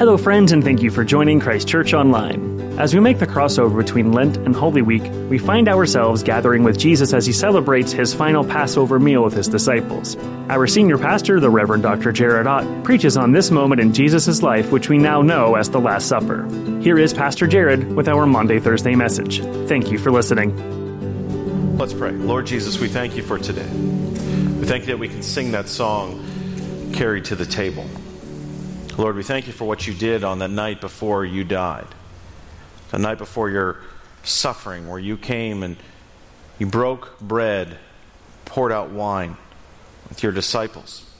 Hello, friends, and thank you for joining Christ Church Online. As we make the crossover between Lent and Holy Week, we find ourselves gathering with Jesus as he celebrates his final Passover meal with his disciples. Our senior pastor, the Reverend Dr. Jared Ott, preaches on this moment in Jesus' life, which we now know as the Last Supper. Here is Pastor Jared with our Maundy Thursday message. Thank you for listening. Let's pray. Lord Jesus, we thank you for today. We thank you that we can sing that song, Carried to the Table. Lord, we thank you for what you did on the night before you died, the night before your suffering, where you came and you broke bread, poured out wine with your disciples.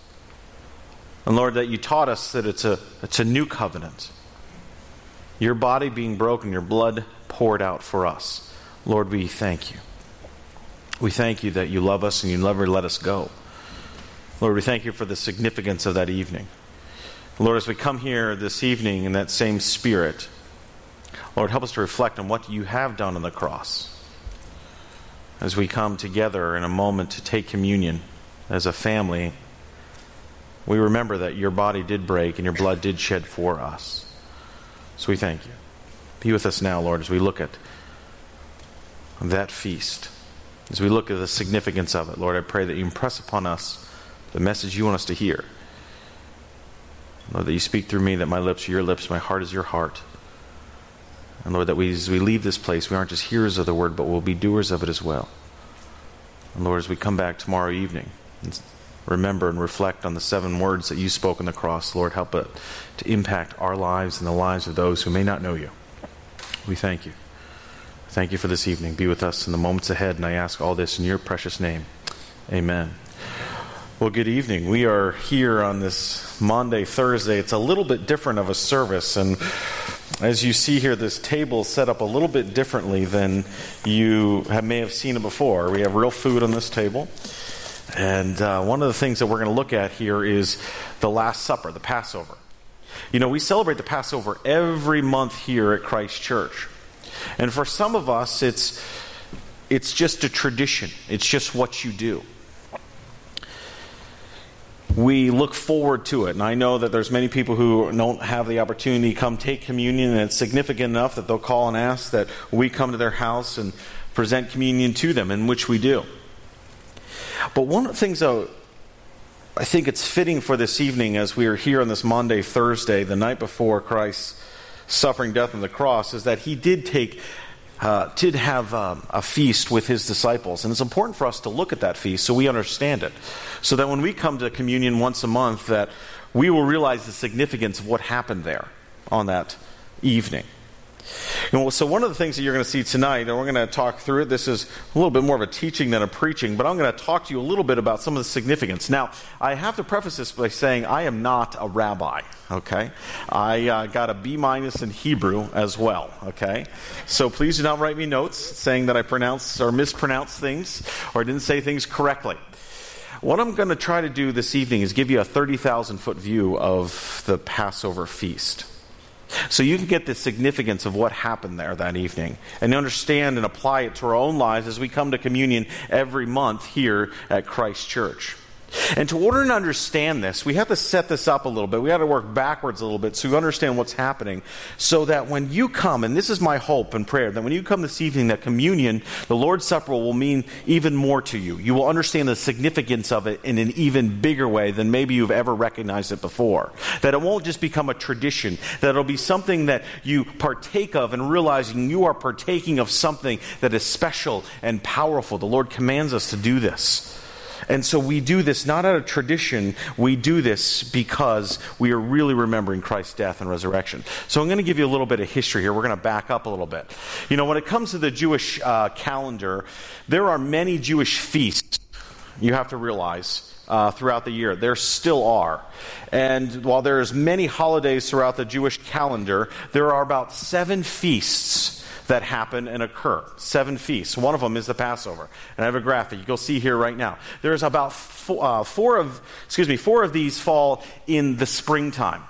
And Lord, that you taught us that it's a, it's a new covenant. Your body being broken, your blood poured out for us. Lord, we thank you. We thank you that you love us and you never let us go. Lord, we thank you for the significance of that evening. Lord, as we come here this evening in that same spirit, Lord, help us to reflect on what you have done on the cross. As we come together in a moment to take communion as a family, we remember that your body did break and your blood did shed for us. So we thank you. Be with us now, Lord, as we look at that feast. As we look at the significance of it, Lord, I pray that you impress upon us the message you want us to hear. Lord, that you speak through me, that my lips are your lips, my heart is your heart. And Lord, that we, as we leave this place, we aren't just hearers of the word, but we'll be doers of it as well. And Lord, as we come back tomorrow evening, remember and reflect on the seven words that you spoke on the cross, Lord, help it to impact our lives and the lives of those who may not know you. We thank you. Thank you for this evening. Be with us in the moments ahead, and I ask all this in your precious name. Amen. Well, good evening. We are here on this Maundy Thursday. It's a little bit different of a service, and as you see here, this table is set up a little bit differently than you have, may have seen it before. We have real food on this table. And uh, one of the things that we're going to look at here is the Last Supper, the Passover. You know, we celebrate the Passover every month here at Christ Church. And for some of us, it's, it's just a tradition, it's just what you do we look forward to it. And I know that there's many people who don't have the opportunity to come take communion, and it's significant enough that they'll call and ask that we come to their house and present communion to them, in which we do. But one of the things, though, I think it's fitting for this evening as we are here on this Maundy Thursday, the night before Christ's suffering, death on the cross, is that he did take uh, did have um, a feast with his disciples. And it's important for us to look at that feast so we understand it. So that when we come to communion once a month, that we will realize the significance of what happened there on that evening. And So, one of the things that you're going to see tonight, and we're going to talk through it, this is a little bit more of a teaching than a preaching, but I'm going to talk to you a little bit about some of the significance. Now, I have to preface this by saying I am not a rabbi, okay? I uh, got a B minus in Hebrew as well, okay? So, please do not write me notes saying that I pronounce or mispronounce things or didn't say things correctly. What I'm going to try to do this evening is give you a 30,000 foot view of the Passover feast. So you can get the significance of what happened there that evening and understand and apply it to our own lives as we come to communion every month here at Christ Church. And to order and understand this, we have to set this up a little bit. We have to work backwards a little bit so you understand what's happening. So that when you come, and this is my hope and prayer, that when you come this evening, that communion, the Lord's Supper, will mean even more to you. You will understand the significance of it in an even bigger way than maybe you've ever recognized it before. That it won't just become a tradition, that it'll be something that you partake of and realizing you are partaking of something that is special and powerful. The Lord commands us to do this. And so we do this not out of tradition, we do this because we are really remembering Christ's death and resurrection. So I'm going to give you a little bit of history here. We're going to back up a little bit. You know, when it comes to the Jewish uh, calendar, there are many Jewish feasts, you have to realize. Uh, throughout the year. There still are. And while there's many holidays throughout the Jewish calendar, there are about seven feasts that happen and occur. Seven feasts. One of them is the Passover. And I have a graphic you'll see here right now. There's about four, uh, four of, excuse me, four of these fall in the springtime.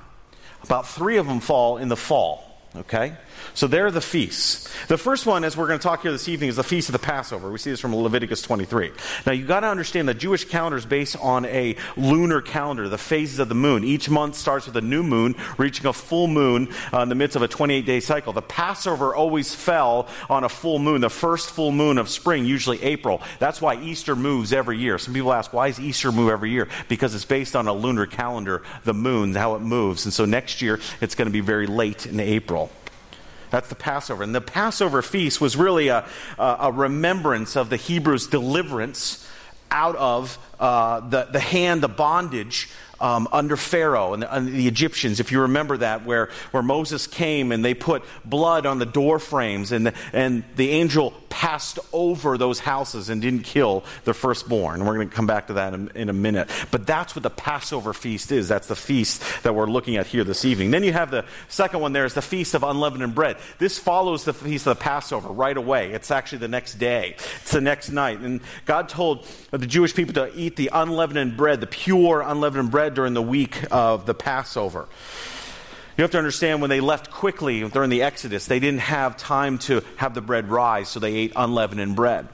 About three of them fall in the fall. Okay? So there are the feasts. The first one, as we're going to talk here this evening, is the Feast of the Passover. We see this from Leviticus 23. Now, you've got to understand the Jewish calendar is based on a lunar calendar, the phases of the moon. Each month starts with a new moon, reaching a full moon uh, in the midst of a 28 day cycle. The Passover always fell on a full moon, the first full moon of spring, usually April. That's why Easter moves every year. Some people ask, why does Easter move every year? Because it's based on a lunar calendar, the moon, how it moves. And so next year, it's going to be very late in April. That's the Passover. And the Passover feast was really a, a remembrance of the Hebrews' deliverance out of uh, the, the hand, the bondage um, under Pharaoh and the, and the, Egyptians, if you remember that, where, where Moses came and they put blood on the door frames and the, and the angel passed over those houses and didn't kill the firstborn. We're going to come back to that in, in a minute. But that's what the Passover feast is. That's the feast that we're looking at here this evening. Then you have the second one there is the Feast of Unleavened Bread. This follows the Feast of the Passover right away. It's actually the next day, it's the next night. And God told the Jewish people to eat the unleavened bread, the pure unleavened bread during the week of the Passover. You have to understand when they left quickly during the Exodus, they didn't have time to have the bread rise, so they ate unleavened bread.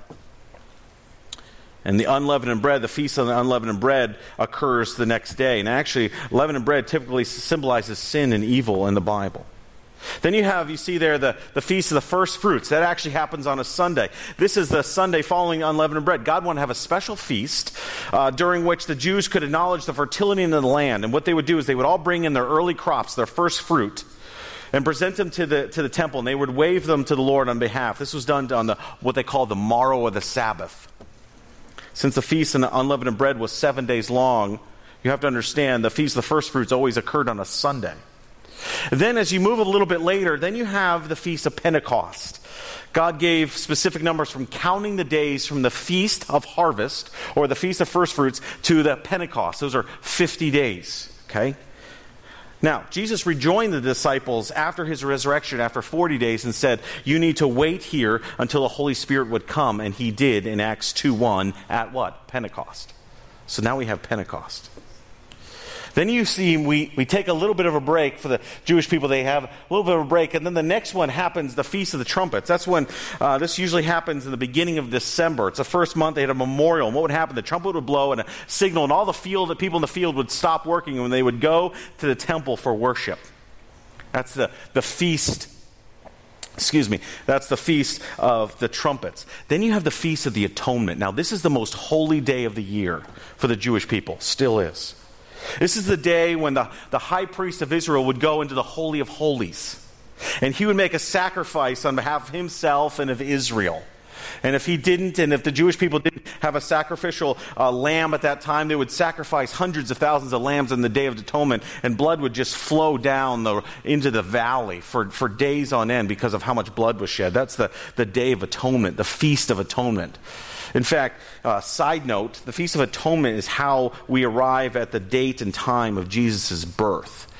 And the unleavened bread, the feast of the unleavened bread, occurs the next day. And actually, leavened bread typically symbolizes sin and evil in the Bible. Then you have, you see there, the, the Feast of the First Fruits. That actually happens on a Sunday. This is the Sunday following unleavened bread. God wanted to have a special feast uh, during which the Jews could acknowledge the fertility in the land. And what they would do is they would all bring in their early crops, their first fruit, and present them to the, to the temple. And they would wave them to the Lord on behalf. This was done on the, what they call the morrow of the Sabbath. Since the feast of the unleavened bread was seven days long, you have to understand the Feast of the First Fruits always occurred on a Sunday. Then, as you move a little bit later, then you have the Feast of Pentecost. God gave specific numbers from counting the days from the Feast of Harvest or the Feast of First Fruits to the Pentecost. Those are 50 days, okay? Now, Jesus rejoined the disciples after his resurrection, after 40 days, and said, You need to wait here until the Holy Spirit would come. And he did in Acts 2 1 at what? Pentecost. So now we have Pentecost. Then you see, we, we take a little bit of a break for the Jewish people. They have a little bit of a break. And then the next one happens, the Feast of the Trumpets. That's when uh, this usually happens in the beginning of December. It's the first month they had a memorial. And what would happen? The trumpet would blow and a signal, and all the field, the people in the field would stop working and they would go to the temple for worship. That's the, the feast excuse me, that's the feast of the trumpets. Then you have the feast of the atonement. Now, this is the most holy day of the year for the Jewish people, still is. This is the day when the, the high priest of Israel would go into the Holy of Holies. And he would make a sacrifice on behalf of himself and of Israel. And if he didn't, and if the Jewish people didn't have a sacrificial uh, lamb at that time, they would sacrifice hundreds of thousands of lambs on the Day of Atonement, and blood would just flow down the, into the valley for, for days on end because of how much blood was shed. That's the, the Day of Atonement, the Feast of Atonement. In fact, uh, side note, the Feast of Atonement is how we arrive at the date and time of Jesus' birth.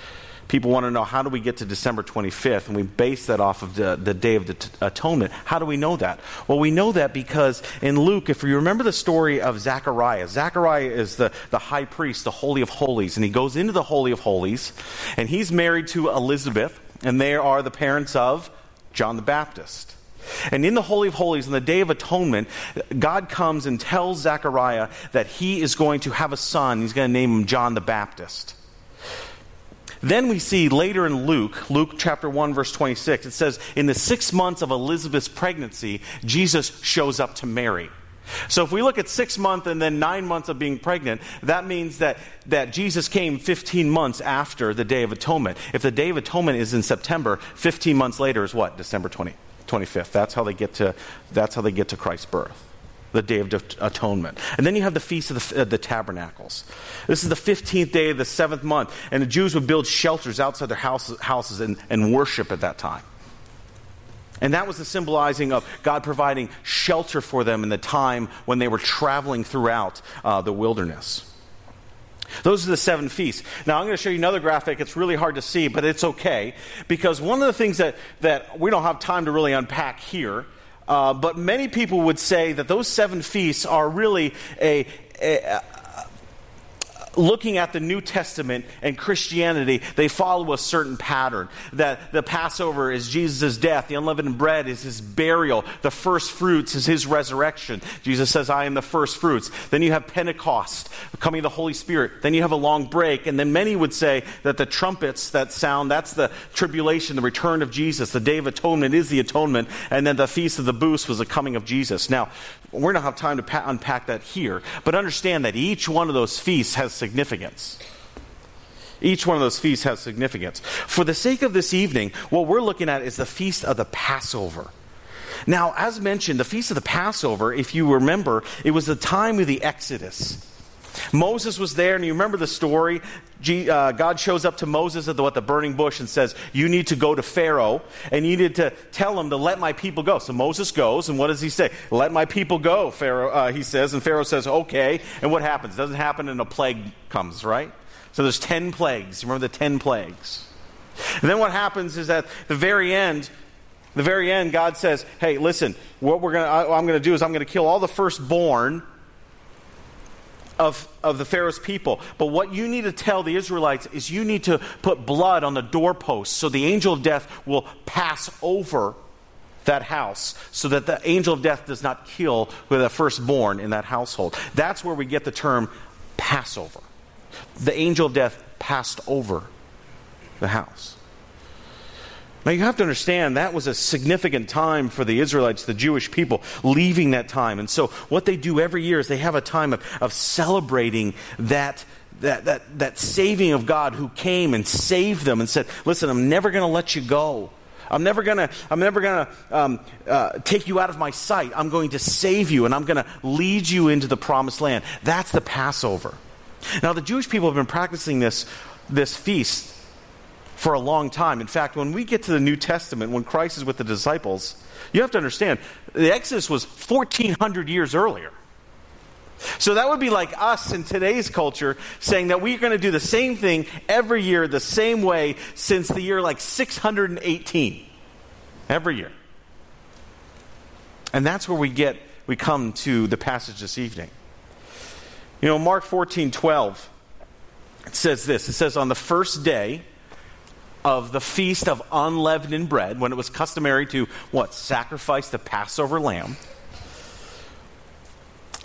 People want to know how do we get to December 25th, and we base that off of the, the Day of the t- Atonement. How do we know that? Well, we know that because in Luke, if you remember the story of Zechariah, Zechariah is the, the high priest, the Holy of Holies, and he goes into the Holy of Holies, and he's married to Elizabeth, and they are the parents of John the Baptist. And in the Holy of Holies, on the Day of Atonement, God comes and tells Zechariah that he is going to have a son. He's going to name him John the Baptist. Then we see later in Luke, Luke chapter 1, verse 26, it says, In the six months of Elizabeth's pregnancy, Jesus shows up to Mary. So if we look at six months and then nine months of being pregnant, that means that, that Jesus came 15 months after the Day of Atonement. If the Day of Atonement is in September, 15 months later is what? December 20. 25th. That's how they get to, that's how they get to Christ's birth the Day of Atonement. And then you have the Feast of the, uh, the, Tabernacles. This is the 15th day of the seventh month, and the Jews would build shelters outside their houses, houses and, and worship at that time. And that was the symbolizing of God providing shelter for them in the time when they were traveling throughout uh, the wilderness. Those are the seven feasts. Now, I'm going to show you another graphic. It's really hard to see, but it's okay. Because one of the things that, that we don't have time to really unpack here, uh, but many people would say that those seven feasts are really a, a, looking at the New Testament and Christianity, they follow a certain pattern. That the Passover is Jesus' death, the unleavened bread is his burial, the first fruits is his resurrection. Jesus says, I am the first fruits. Then you have Pentecost, coming of the Holy Spirit. Then you have a long break. And then many would say that the trumpets that sound, that's the tribulation, the return of Jesus. The Day of Atonement is the atonement. And then the Feast of the Booths was the coming of Jesus. Now, we're to have time to unpack that here. But understand that each one of those feasts has significance. Each one of those feasts has significance. For the sake of this evening, what we're looking at is the Feast of the Passover. Now, as mentioned, the Feast of the Passover, if you remember, it was the time of the Exodus. Moses was there, and you remember the story. Uh, God shows up to Moses at the, what, the burning bush and says, You need to go to Pharaoh, and you need to tell him to let my people go. So Moses goes, and what does he say? Let my people go, Pharaoh, uh, he says. And Pharaoh says, Okay. And what happens? It doesn't happen, and a plague comes, right? So there's 10 plagues. Remember the 10 plagues? And then what happens is at the very end, the very end, God says, Hey, listen, what we're gonna, I'm going to do is I'm going to kill all the firstborn of, of the Pharaoh's people. But what you need to tell the Israelites is you need to put blood on the doorposts so the angel of death will pass over that house so that the angel of death does not kill the firstborn in that household. That's where we get the term Passover. The angel of death passed over the house. Now you have to understand that was a significant time for the Israelites, the Jewish people, leaving that time. And so what they do every year is they have a time of, of celebrating that that, that, that saving of God who came and saved them and said, Listen, I'm never going to let you go. I'm never gonna, I'm never gonna um, uh, take you out of my sight. I'm going to save you and I'm gonna lead you into the promised land. That's the Passover. Now the Jewish people have been practicing this, this feast for a long time. In fact, when we get to the New Testament, when Christ is with the disciples, you have to understand the Exodus was 1400 years earlier. So that would be like us in today's culture saying that we're going to do the same thing every year, the same way, since the year like 618. Every year. And that's where we get, we come to the passage this evening. You know, Mark 14 12, it says this. It says, On the first day, of the feast of unleavened bread, when it was customary to what? Sacrifice the Passover lamb.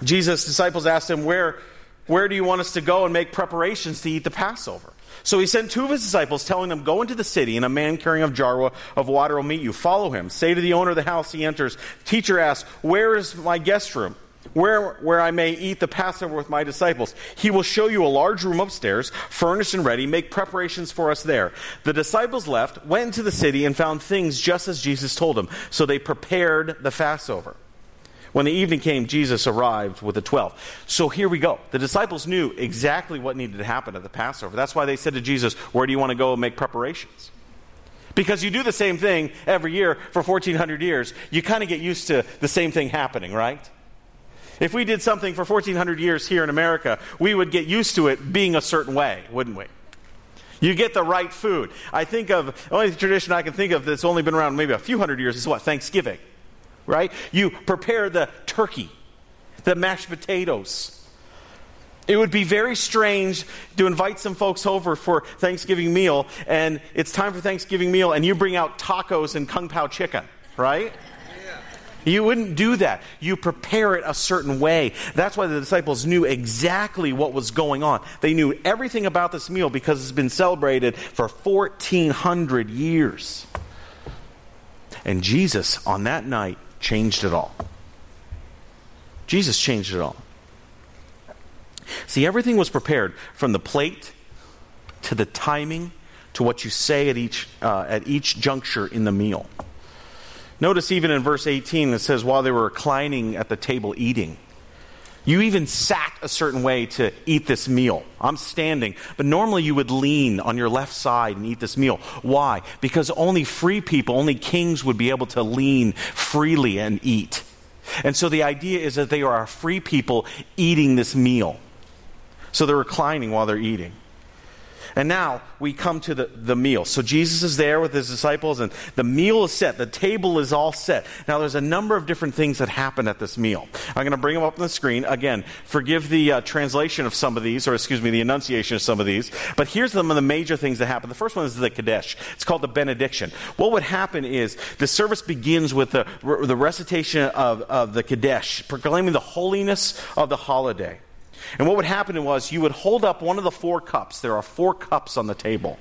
Jesus' disciples asked him, Where, where do you want us to go and make preparations to eat the Passover? So he sent two of his disciples, telling them, Go into the city, and a man carrying a jar of water will meet you. Follow him. Say to the owner of the house he enters, Teacher asks, Where is my guest room? Where, where I may eat the Passover with my disciples. He will show you a large room upstairs, furnished and ready. Make preparations for us there. The disciples left, went into the city, and found things just as Jesus told them. So they prepared the Passover. When the evening came, Jesus arrived with the twelve. So here we go. The disciples knew exactly what needed to happen at the Passover. That's why they said to Jesus, Where do you want to go and make preparations? Because you do the same thing every year for 1400 years. You kind of get used to the same thing happening, right? If we did something for 1400 years here in America, we would get used to it being a certain way, wouldn't we? You get the right food. I think of, the only tradition I can think of that's only been around maybe a few hundred years is what? Thanksgiving, right? You prepare the turkey, the mashed potatoes. It would be very strange to invite some folks over for Thanksgiving meal, and it's time for Thanksgiving meal, and you bring out tacos and kung pao chicken, right? You wouldn't do that. You prepare it a certain way. That's why the disciples knew exactly what was going on. They knew everything about this meal because it's been celebrated for 1,400 years. And Jesus, on that night, changed it all. Jesus changed it all. See, everything was prepared from the plate to the timing to what you say at each, uh, at each juncture in the meal. Notice even in verse 18, it says, while they were reclining at the table eating. You even sat a certain way to eat this meal. I'm standing, but normally you would lean on your left side and eat this meal. Why? Because only free people, only kings would be able to lean freely and eat. And so the idea is that they are free people eating this meal. So they're reclining while they're eating. And now we come to the, the meal. So Jesus is there with his disciples, and the meal is set. The table is all set. Now, there's a number of different things that happen at this meal. I'm going to bring them up on the screen. Again, forgive the uh, translation of some of these, or excuse me, the enunciation of some of these. But here's some of the major things that happen. The first one is the Kadesh. It's called the benediction. What would happen is the service begins with the, the recitation of, of the Kadesh, proclaiming the holiness of the holiday. And what would happen was you would hold up one of the four cups. There are four cups on the table.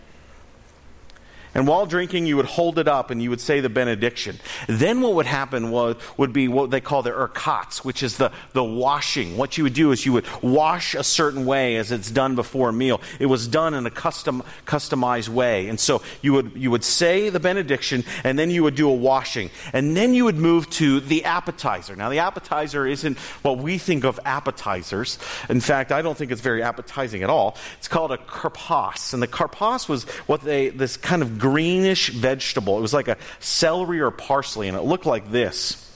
And while drinking, you would hold it up and you would say the benediction. Then what would happen was, would be what they call the urchatz, which is the, the washing. What you would do is you would wash a certain way as it's done before a meal. It was done in a custom, customized way. And so you would, you would say the benediction and then you would do a washing. And then you would move to the appetizer. Now, the appetizer isn't what we think of appetizers. In fact, I don't think it's very appetizing at all. It's called a karpas. And the karpas was what they, this kind of greenish vegetable. It was like a celery or parsley, and it looked like this.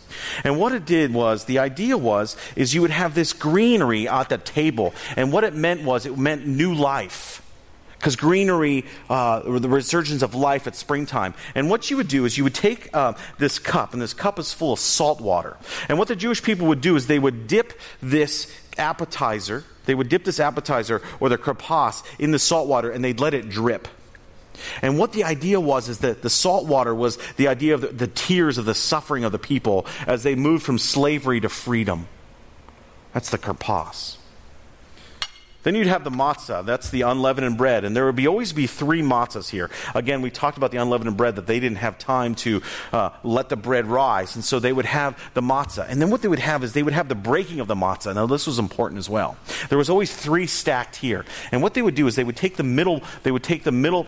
And what it did was, the idea was, is you would have this greenery at the table. And what it meant was, it meant new life. Because greenery, uh, the resurgence of life at springtime. And what you would do is you would take uh, this cup, and this cup is full of salt water. And what the Jewish people would do is they would dip this appetizer, they would dip this appetizer or the karpas in the salt water, and they'd let it drip. And what the idea was is that the salt water was the idea of the, the, tears of the suffering of the people as they moved from slavery to freedom. That's the karpas. Then you'd have the matzah. That's the unleavened bread. And there would be, always be three matzahs here. Again, we talked about the unleavened bread that they didn't have time to uh, let the bread rise. And so they would have the matzah. And then what they would have is they would have the breaking of the matzah. Now, this was important as well. There was always three stacked here. And what they would do is they would take the middle, they would take the middle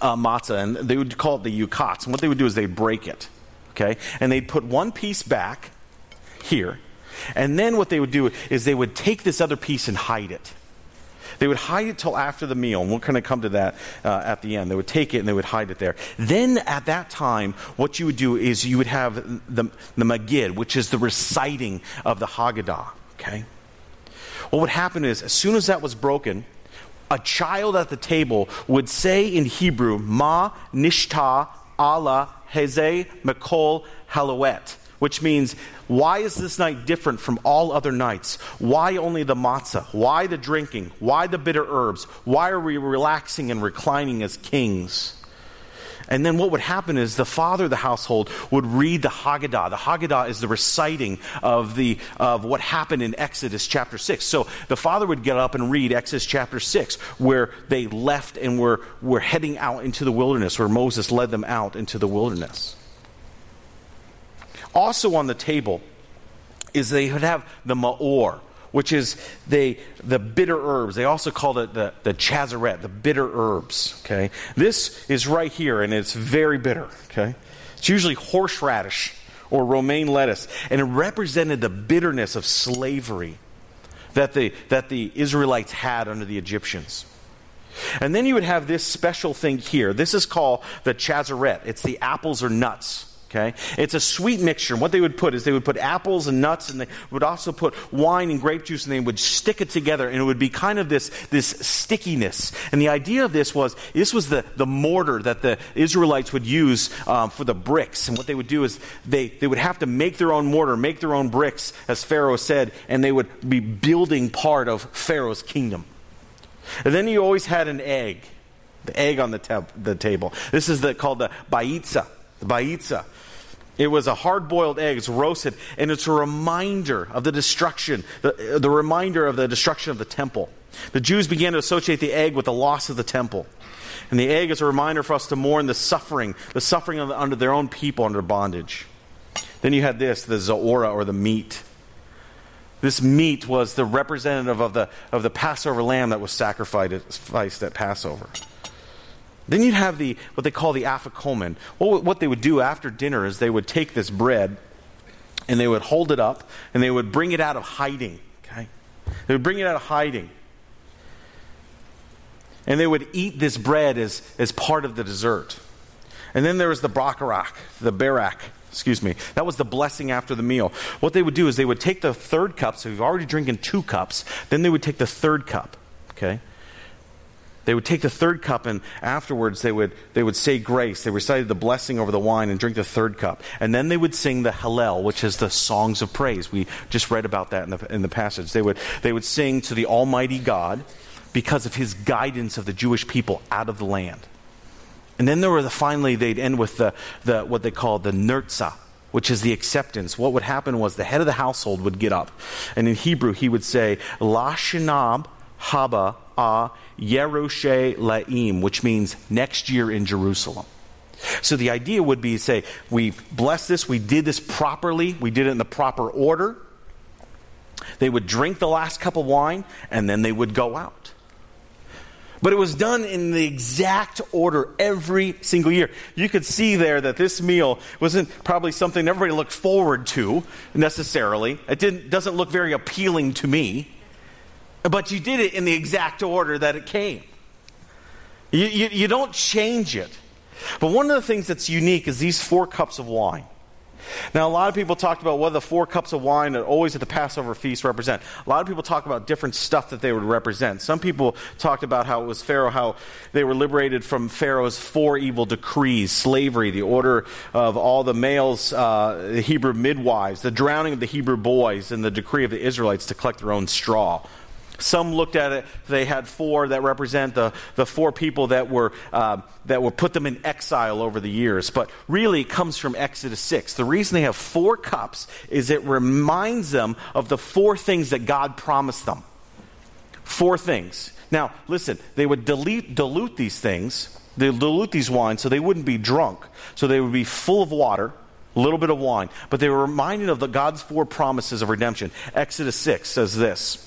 uh, matzah, and they would call it the yachatz. And what they would do is they'd break it, okay? And they'd put one piece back here, and then what they would do is they would take this other piece and hide it. They would hide it till after the meal, and we're going to come to that uh, at the end. They would take it and they would hide it there. Then at that time, what you would do is you would have the, the Magid, which is the reciting of the Haggadah, okay? What would happen is, as soon as that was broken, a child at the table would say in Hebrew, Ma nishta Allah heze mekol halawet, which means, why is this night different from all other nights? Why only the matzah? Why the drinking? Why the bitter herbs? Why are we relaxing and reclining as kings? And then what would happen is the father of the household would read the Haggadah. The Haggadah is the reciting of, the, of what happened in Exodus chapter 6. So the father would get up and read Exodus chapter 6, where they left and were, were heading out into the wilderness, where Moses led them out into the wilderness. Also on the table is they would have the Maror which is they, the bitter herbs. They also called it the, the chazaret, the bitter herbs. Okay? This is right here, and it's very bitter. Okay? It's usually horseradish or romaine lettuce, and it represented the bitterness of slavery that the, that the Israelites had under the Egyptians. And then you would have this special thing here. This is called the chazaret. It's the apples or nuts. Okay? It's a sweet mixture. What they would put is they would put apples and nuts and they would also put wine and grape juice and they would stick it together and it would be kind of this, this stickiness. And the idea of this was this was the, the mortar that the Israelites would use um, for the bricks. And what they would do is they, they would have to make their own mortar, make their own bricks, as Pharaoh said, and they would be building part of Pharaoh's kingdom. And then you always had an egg, the egg on the, te- the table. This is the, called the baitza. The baitza. It was a hard boiled egg, it's roasted, and it's a reminder of the destruction, the, uh, the reminder of the destruction of the temple. The Jews began to associate the egg with the loss of the temple. And the egg is a reminder for us to mourn the suffering, the suffering the, under their own people under bondage. Then you had this, the zaora or the meat. This meat was the representative of the, of the Passover lamb that was sacrificed at Passover. Then you'd have the what they call the afikomen. Well, what they would do after dinner is they would take this bread and they would hold it up and they would bring it out of hiding. Okay, they would bring it out of hiding, and they would eat this bread as as part of the dessert. And then there was the bakarak, the barak. Excuse me. That was the blessing after the meal. What they would do is they would take the third cup. So you've already drinking two cups. Then they would take the third cup. Okay they would take the third cup and afterwards they would, they would say grace. They recited the blessing over the wine and drink the third cup. And then they would sing the Hallel, which is the songs of praise. We just read about that in the, in the passage. They would, they would sing to the Almighty God because of his guidance of the Jewish people out of the land. And then there were the, finally, they'd end with the, the, what they call the Nertza, which is the acceptance. What would happen was the head of the household would get up. And in Hebrew, he would say, La Shinab Haba a Yerushe Laim, which means next year in Jerusalem. So the idea would be to say, we blessed this, we did this properly, we did it in the proper order. They would drink the last cup of wine, and then they would go out. But it was done in the exact order every single year. You could see there that this meal wasn't probably something everybody looked forward to necessarily. It didn't, doesn't look very appealing to me. But you did it in the exact order that it came. You, you, you don't change it. But one of the things that's unique is these four cups of wine. Now, a lot of people talked about what the four cups of wine that always at the Passover feast represent. A lot of people talk about different stuff that they would represent. Some people talked about how it was Pharaoh, how they were liberated from Pharaoh's four evil decrees slavery, the order of all the males, uh, the Hebrew midwives, the drowning of the Hebrew boys, and the decree of the Israelites to collect their own straw. Some looked at it, they had four that represent the, the four people that were, uh, that were put them in exile over the years. But really, it comes from Exodus 6. The reason they have four cups is it reminds them of the four things that God promised them. Four things. Now, listen, they would dilute, dilute these things, they dilute these wines so they wouldn't be drunk. So they would be full of water, a little bit of wine. But they were reminded of the God's four promises of redemption. Exodus 6 says this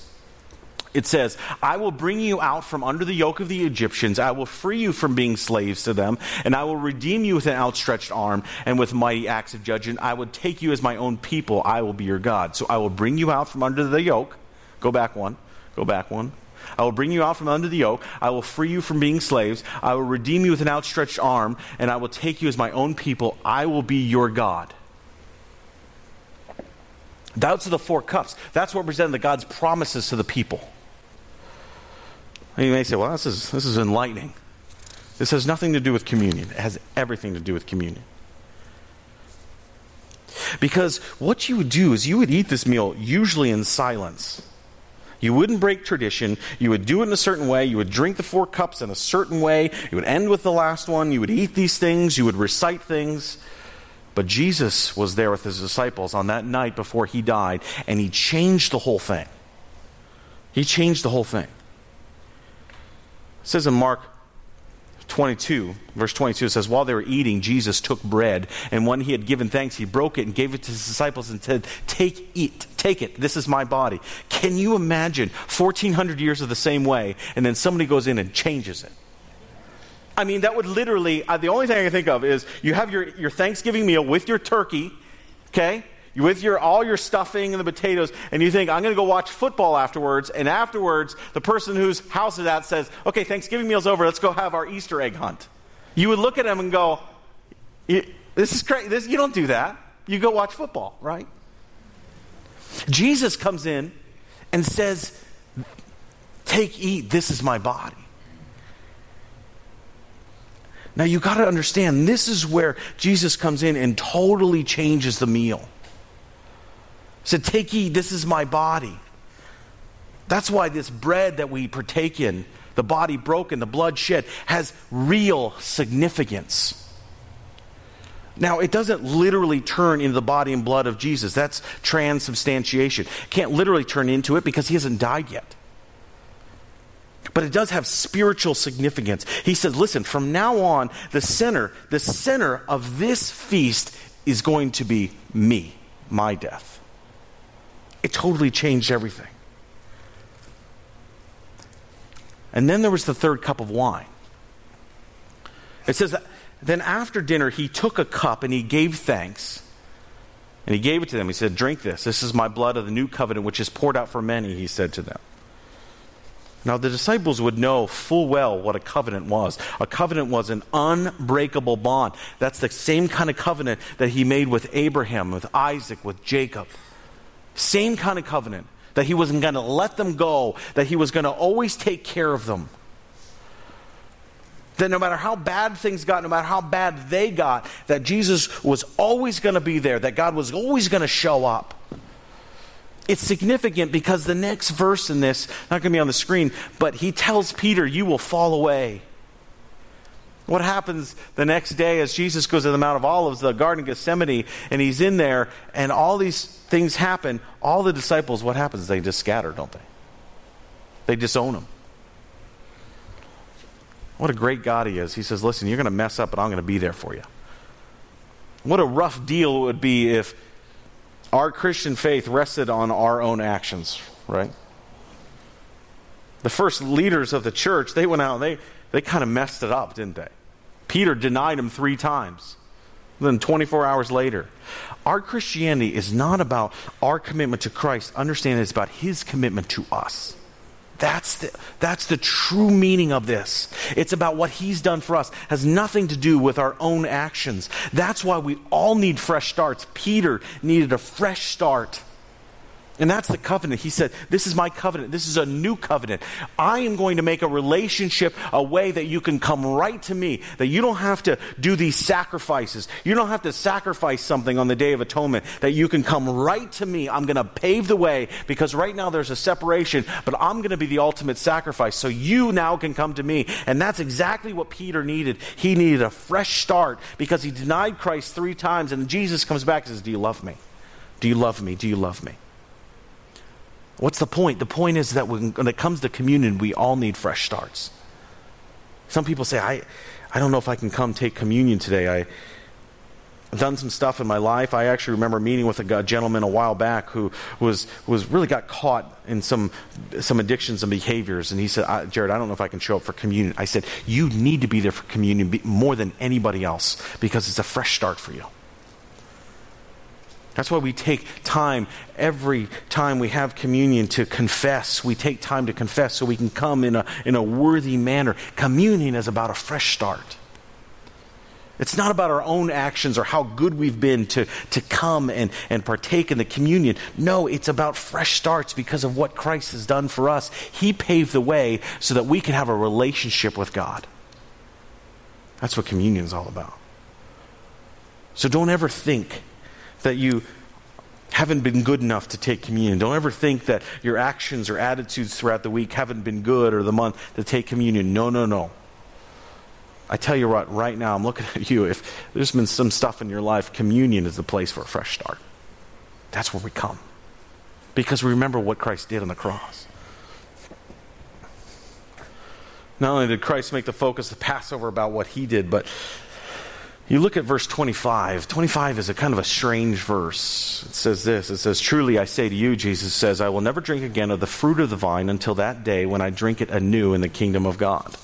it says, I will bring you out from under the yoke of the Egyptians. I will free you from being slaves to them, and I will redeem you with an outstretched arm and with mighty acts of judgment. I will take you as my own people. I will be your God. So I will bring you out from under the yoke. Go back one. Go back one. I will bring you out from under the yoke. I will free you from being slaves. I will redeem you with an outstretched arm, and I will take you as my own people. I will be your God. Those are the four cups. That's what represented the God's promises to the people. And you may say, well, this is, this is enlightening. This has nothing to do with communion, it has everything to do with communion. Because what you would do is you would eat this meal usually in silence. You wouldn't break tradition. You would do it in a certain way. You would drink the four cups in a certain way. You would end with the last one. You would eat these things. You would recite things. But Jesus was there with his disciples on that night before he died, and he changed the whole thing. He changed the whole thing. It says in Mark 22, verse 22, it says, While they were eating, Jesus took bread, and when he had given thanks, he broke it and gave it to his disciples and said, Take it, take it, this is my body. Can you imagine 1,400 years of the same way, and then somebody goes in and changes it? I mean, that would literally, uh, the only thing I can think of is you have your, your Thanksgiving meal with your turkey, okay? With your all your stuffing and the potatoes, and you think, I'm going to go watch football afterwards, and afterwards, the person whose house is at says, Okay, Thanksgiving meal's over, let's go have our Easter egg hunt. You would look at him and go, This is crazy you don't do that. You go watch football, right? Jesus comes in and says, Take, eat, this is my body. Now you got to understand, this is where Jesus comes in and totally changes the meal said, Take, eat, this is my body. That's why this bread that we partake in, the body broken, the blood shed, has real significance. Now, it doesn't literally turn into the body and blood of Jesus. That's transubstantiation. Can't literally turn into it because he hasn't died yet. But it does have spiritual significance. He says, listen, from now on, the center, the center of this feast is going to be me, my death. It totally changed everything. And then there was the third cup of wine. It says that then after dinner, he took a cup and he gave thanks. And he gave it to them. He said, Drink this. This is my blood of the new covenant, which is poured out for many, he said to them. Now, the disciples would know full well what a covenant was. A covenant was an unbreakable bond. That's the same kind of covenant that he made with Abraham, with Isaac, with Jacob. Same kind of covenant that he wasn't going to let them go, that he was going to always take care of them. That no matter how bad things got, no matter how bad they got, that Jesus was always going to be there, that God was always going to show up. It's significant because the next verse in this, not going to be on the screen, but he tells Peter, You will fall away. What happens the next day as Jesus goes to the Mount of Olives, the Garden of Gethsemane, and he's in there, and all these things happen? All the disciples, what happens? They just scatter, don't they? They disown him. What a great God he is. He says, Listen, you're going to mess up, but I'm going to be there for you. What a rough deal it would be if our Christian faith rested on our own actions, right? The first leaders of the church, they went out and they, they kind of messed it up, didn't they? Peter denied him three times. Then 24 hours later. Our Christianity is not about our commitment to Christ. Understand it's about his commitment to us. That's the, that's the true meaning of this. It's about what he's done for us. It has nothing to do with our own actions. That's why we all need fresh starts. Peter needed a fresh start. And that's the covenant. He said, This is my covenant. This is a new covenant. I am going to make a relationship a way that you can come right to me, that you don't have to do these sacrifices. You don't have to sacrifice something on the Day of Atonement, that you can come right to me. I'm going to pave the way because right now there's a separation, but I'm going to be the ultimate sacrifice. So you now can come to me. And that's exactly what Peter needed. He needed a fresh start because he denied Christ three times, and Jesus comes back and says, Do you love me? Do you love me? Do you love me? What's the point? The point is that when, it comes to communion, we all need fresh starts. Some people say, I, I don't know if I can come take communion today. I, I've done some stuff in my life. I actually remember meeting with a gentleman a while back who was, was really got caught in some, some addictions and behaviors. And he said, I, Jared, I don't know if I can show up for communion. I said, You need to be there for communion more than anybody else because it's a fresh start for you. That's why we take time every time we have communion to confess. We take time to confess so we can come in a, in a worthy manner. Communion is about a fresh start. It's not about our own actions or how good we've been to, to come and, and partake in the communion. No, it's about fresh starts because of what Christ has done for us. He paved the way so that we can have a relationship with God. That's what communion is all about. So don't ever think that you haven't been good enough to take communion. Don't ever think that your actions or attitudes throughout the week haven't been good or the month to take communion. No, no, no. I tell you what, right now, I'm looking at you. If there's been some stuff in your life, communion is the place for a fresh start. That's where we come. Because we remember what Christ did on the cross. Not only did Christ make the focus of Passover about what he did, but you look at verse 25. 25 is a kind of a strange verse. It says this It says, Truly I say to you, Jesus says, I will never drink again of the fruit of the vine until that day when I drink it anew in the kingdom of God.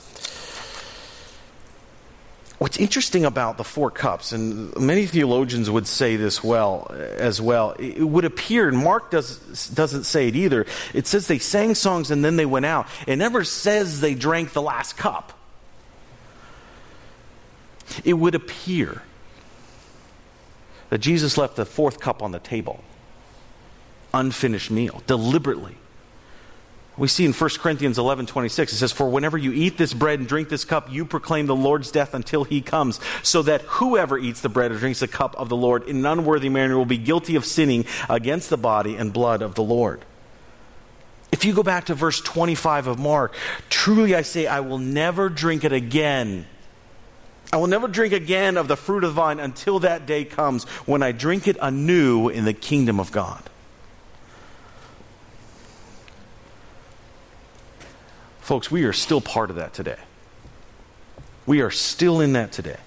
What's interesting about the four cups, and many theologians would say this well as well, it would appear, and Mark does, doesn't say it either, it says they sang songs and then they went out. It never says they drank the last cup it would appear that Jesus left the fourth cup on the table, unfinished meal, deliberately. We see in 1 Corinthians 11 26, it says, For whenever you eat this bread and drink this cup, you proclaim the Lord's death until he comes, so that whoever eats the bread or drinks the cup of the Lord in an unworthy manner will be guilty of sinning against the body and blood of the Lord. If you go back to verse 25 of Mark, truly I say, I will never drink it again I will never drink again of the fruit of the vine until that day comes when I drink it anew in the kingdom of God. Folks, we are still part of that today. We are still in that today.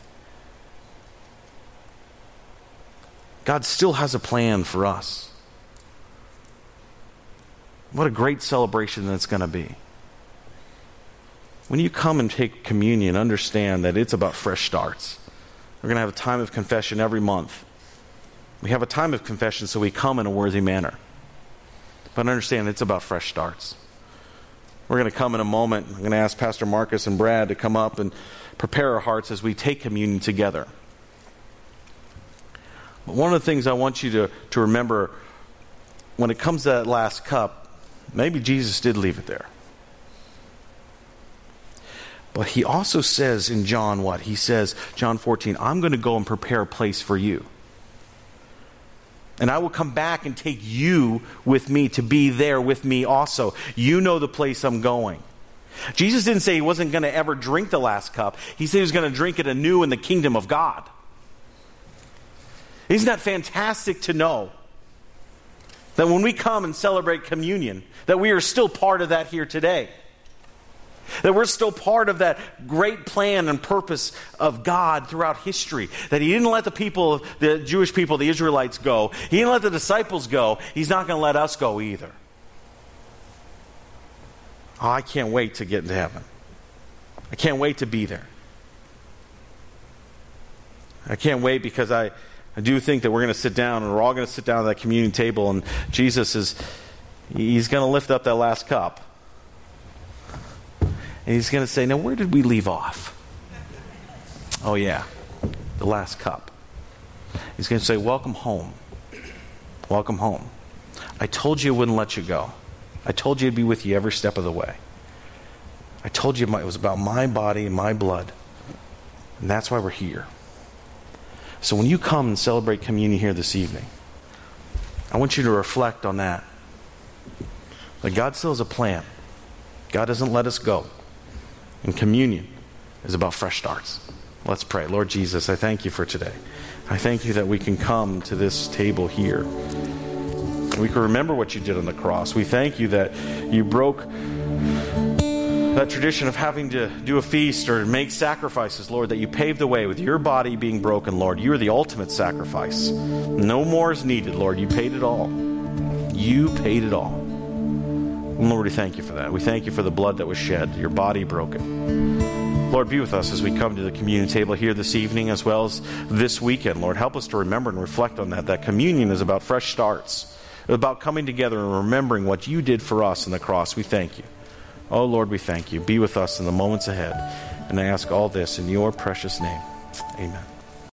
God still has a plan for us. What a great celebration that's going to be. When you come and take communion, understand that it's about fresh starts. We're going to have a time of confession every month. We have a time of confession so we come in a worthy manner. But understand it's about fresh starts. We're going to come in a moment. I'm going to ask Pastor Marcus and Brad to come up and prepare our hearts as we take communion together. But one of the things I want you to, to remember when it comes to that last cup, maybe Jesus did leave it there. But he also says in John what? He says, John 14, I'm going to go and prepare a place for you. And I will come back and take you with me to be there with me also. You know the place I'm going. Jesus didn't say he wasn't going to ever drink the last cup. He said he was going to drink it anew in the kingdom of God. Isn't that fantastic to know? That when we come and celebrate communion, that we are still part of that here today. That we're still part of that great plan and purpose of God throughout history. That He didn't let the people, the Jewish people, the Israelites go. He didn't let the disciples go. He's not going to let us go either. Oh, I can't wait to get into heaven. I can't wait to be there. I can't wait because I, I do think that we're going to sit down and we're all going to sit down at that communion table and Jesus is, he's going to lift up that last cup. And he's going to say, Now, where did we leave off? Oh, yeah, the last cup. He's going to say, Welcome home. Welcome home. I told you I wouldn't let you go. I told you I'd be with you every step of the way. I told you it was about my body and my blood. And that's why we're here. So when you come and celebrate communion here this evening, I want you to reflect on that. That God still has a plan. God doesn't let us go. And communion is about fresh starts. Let's pray. Lord Jesus, I thank you for today. I thank you that we can come to this table here. We can remember what you did on the cross. We thank you that you broke that tradition of having to do a feast or make sacrifices, Lord, that you paved the way with your body being broken, Lord. You are the ultimate sacrifice. No more is needed, Lord. You paid it all. You paid it all. Lord, we thank you for that. We thank you for the blood that was shed, your body broken. Lord, be with us as we come to the communion table here this evening as well as this weekend. Lord, help us to remember and reflect on that. That communion is about fresh starts, about coming together and remembering what you did for us on the cross. We thank you. Oh, Lord, we thank you. Be with us in the moments ahead. And I ask all this in your precious name. Amen.